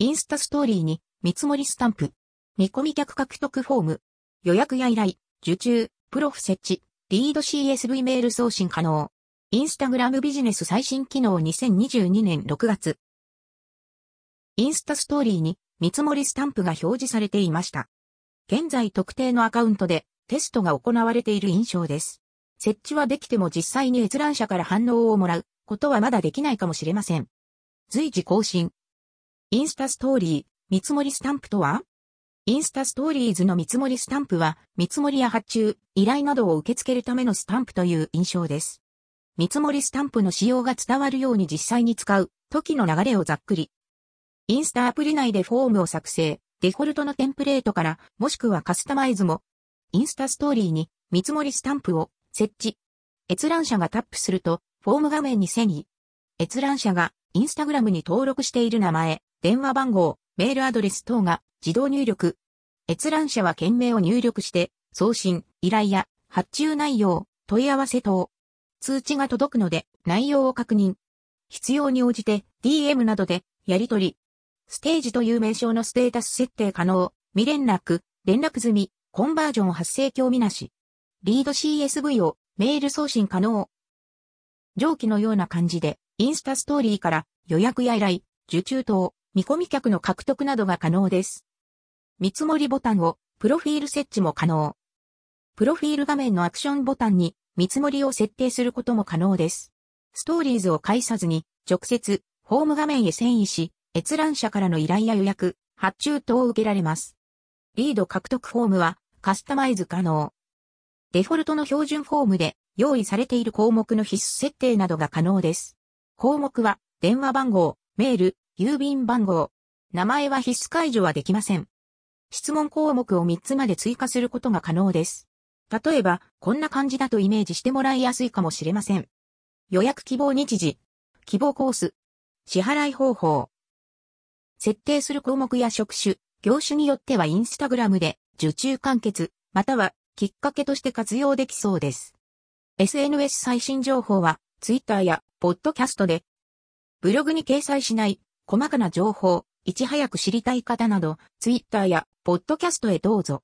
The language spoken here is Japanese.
インスタストーリーに見積もりスタンプ。見込み客獲得フォーム。予約や依頼、受注、プロフ設置、リード CSV メール送信可能。インスタグラムビジネス最新機能2022年6月。インスタストーリーに見積もりスタンプが表示されていました。現在特定のアカウントでテストが行われている印象です。設置はできても実際に閲覧者から反応をもらうことはまだできないかもしれません。随時更新。インスタストーリー、見積もりスタンプとは？インスタストーリーズの見積もりスタンプは、見積もりや発注、依頼などを受け付けるためのスタンプという印象です。見積もりスタンプの使用が伝わるように実際に使う時の流れをざっくり。インスタアプリ内でフォームを作成、デフォルトのテンプレートから、もしくはカスタマイズも、インスタストーリーに見積もりスタンプを設置。閲覧者がタップすると、フォーム画面に遷移。閲覧者がインスタグラムに登録している名前、電話番号、メールアドレス等が自動入力。閲覧者は件名を入力して、送信、依頼や発注内容、問い合わせ等。通知が届くので内容を確認。必要に応じて DM などでやり取り。ステージという名称のステータス設定可能。未連絡、連絡済み、コンバージョン発生興味なし。リード CSV をメール送信可能。上記のような感じで、インスタストーリーから予約や依頼、受注等、見込み客の獲得などが可能です。見積もりボタンを、プロフィール設置も可能。プロフィール画面のアクションボタンに見積もりを設定することも可能です。ストーリーズを介さずに、直接、ホーム画面へ遷移し、閲覧者からの依頼や予約、発注等を受けられます。リード獲得フォームはカスタマイズ可能。デフォルトの標準フォームで用意されている項目の必須設定などが可能です。項目は電話番号、メール、郵便番号。名前は必須解除はできません。質問項目を3つまで追加することが可能です。例えば、こんな感じだとイメージしてもらいやすいかもしれません。予約希望日時、希望コース、支払い方法、設定する項目や職種、業種によってはインスタグラムで受注完結、またはきっかけとして活用できそうです。SNS 最新情報は Twitter やポッドキャストで、ブログに掲載しない細かな情報、いち早く知りたい方などツイッターやポッドキャストへどうぞ。